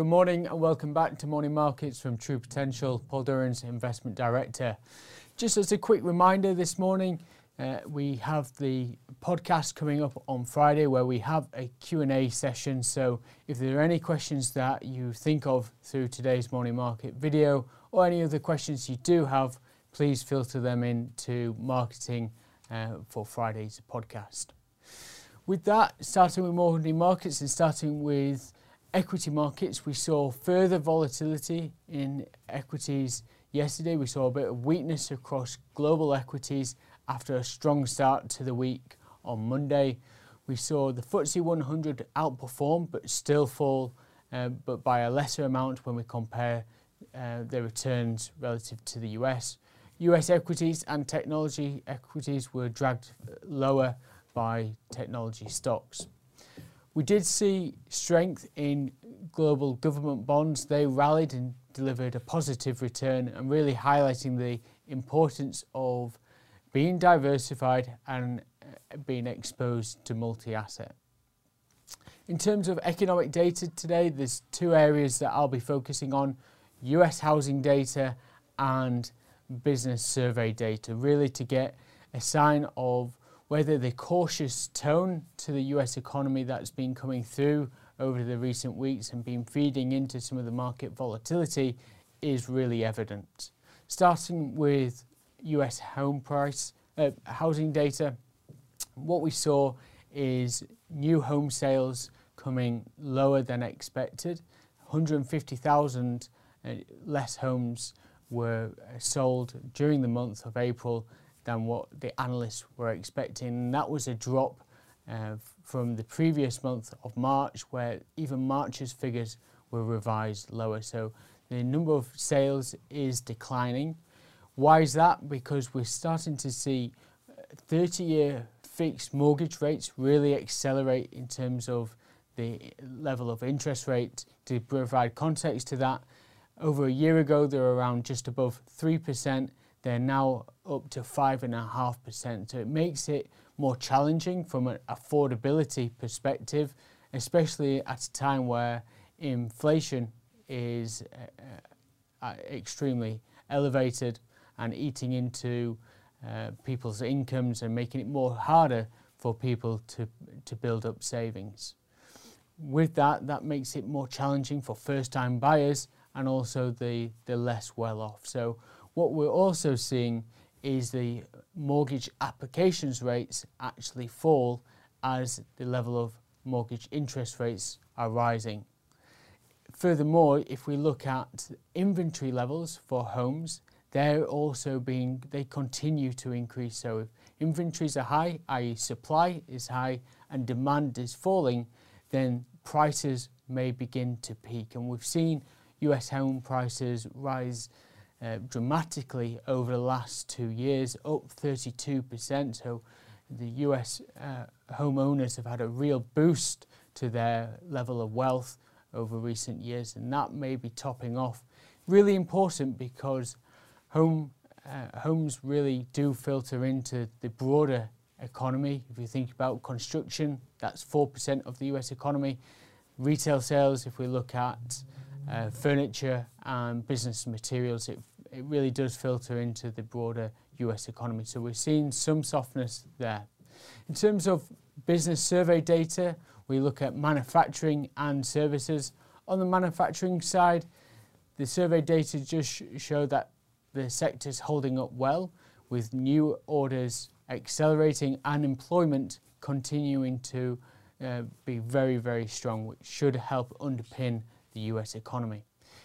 Good morning and welcome back to Morning Markets from True Potential, Paul Durrans, Investment Director. Just as a quick reminder this morning, uh, we have the podcast coming up on Friday where we have a Q&A session. So if there are any questions that you think of through today's morning market video or any other questions you do have, please filter them into marketing uh, for Friday's podcast. With that, starting with morning markets and starting with equity markets, we saw further volatility in equities yesterday. We saw a bit of weakness across global equities after a strong start to the week on Monday. We saw the FTSE 100 outperform but still fall, uh, but by a lesser amount when we compare uh, their returns relative to the US. US equities and technology equities were dragged lower by technology stocks. We did see strength in global government bonds. They rallied and delivered a positive return and really highlighting the importance of being diversified and uh, being exposed to multi-asset. In terms of economic data today, there's two areas that I'll be focusing on, US housing data and business survey data, really to get a sign of whether the cautious tone to the US economy that's been coming through over the recent weeks and been feeding into some of the market volatility is really evident. Starting with US home price, uh, housing data, what we saw is new home sales coming lower than expected. 150,000 uh, less homes were uh, sold during the month of April than what the analysts were expecting. And that was a drop uh, from the previous month of March, where even March's figures were revised lower. So the number of sales is declining. Why is that? Because we're starting to see 30 year fixed mortgage rates really accelerate in terms of the level of interest rate. To provide context to that, over a year ago they were around just above 3%. They're now up to 5.5%. So it makes it more challenging from an affordability perspective, especially at a time where inflation is uh, uh, extremely elevated and eating into uh, people's incomes and making it more harder for people to, to build up savings. With that, that makes it more challenging for first time buyers and also the, the less well off. So, what we're also seeing is the mortgage applications rates actually fall as the level of mortgage interest rates are rising. Furthermore, if we look at inventory levels for homes, they're also being, they continue to increase. So if inventories are high, i.e. supply is high and demand is falling, then prices may begin to peak. And we've seen US home prices rise uh, dramatically over the last two years, up 32%. So the US uh, homeowners have had a real boost to their level of wealth over recent years, and that may be topping off. Really important because home uh, homes really do filter into the broader economy. If you think about construction, that's 4% of the US economy. Retail sales, if we look at uh, furniture and business materials, it, it really does filter into the broader US economy. So we're seeing some softness there. In terms of business survey data, we look at manufacturing and services. On the manufacturing side, the survey data just show that the sector's holding up well with new orders accelerating and employment continuing to uh, be very, very strong, which should help underpin the US economy.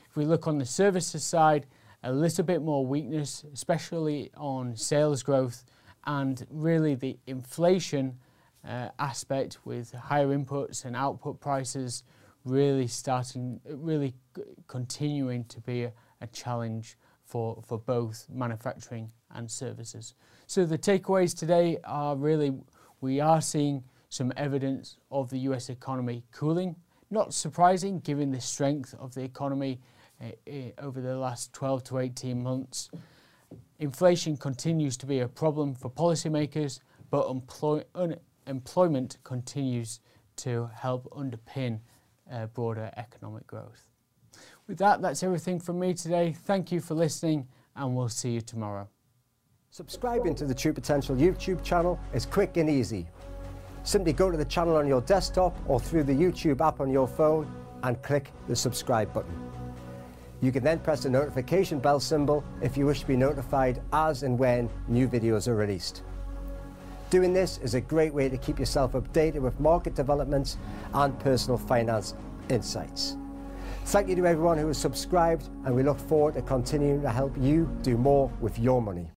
If we look on the services side, a little bit more weakness, especially on sales growth and really the inflation uh, aspect with higher inputs and output prices really starting, really continuing to be a, a challenge for, for both manufacturing and services. So the takeaways today are really we are seeing some evidence of the US economy cooling. Not surprising given the strength of the economy over the last 12 to 18 months. Inflation continues to be a problem for policymakers, but employ- unemployment continues to help underpin uh, broader economic growth. With that, that's everything from me today. Thank you for listening, and we'll see you tomorrow. Subscribing to the True Potential YouTube channel is quick and easy. Simply go to the channel on your desktop or through the YouTube app on your phone and click the subscribe button. You can then press the notification bell symbol if you wish to be notified as and when new videos are released. Doing this is a great way to keep yourself updated with market developments and personal finance insights. Thank you to everyone who has subscribed and we look forward to continuing to help you do more with your money.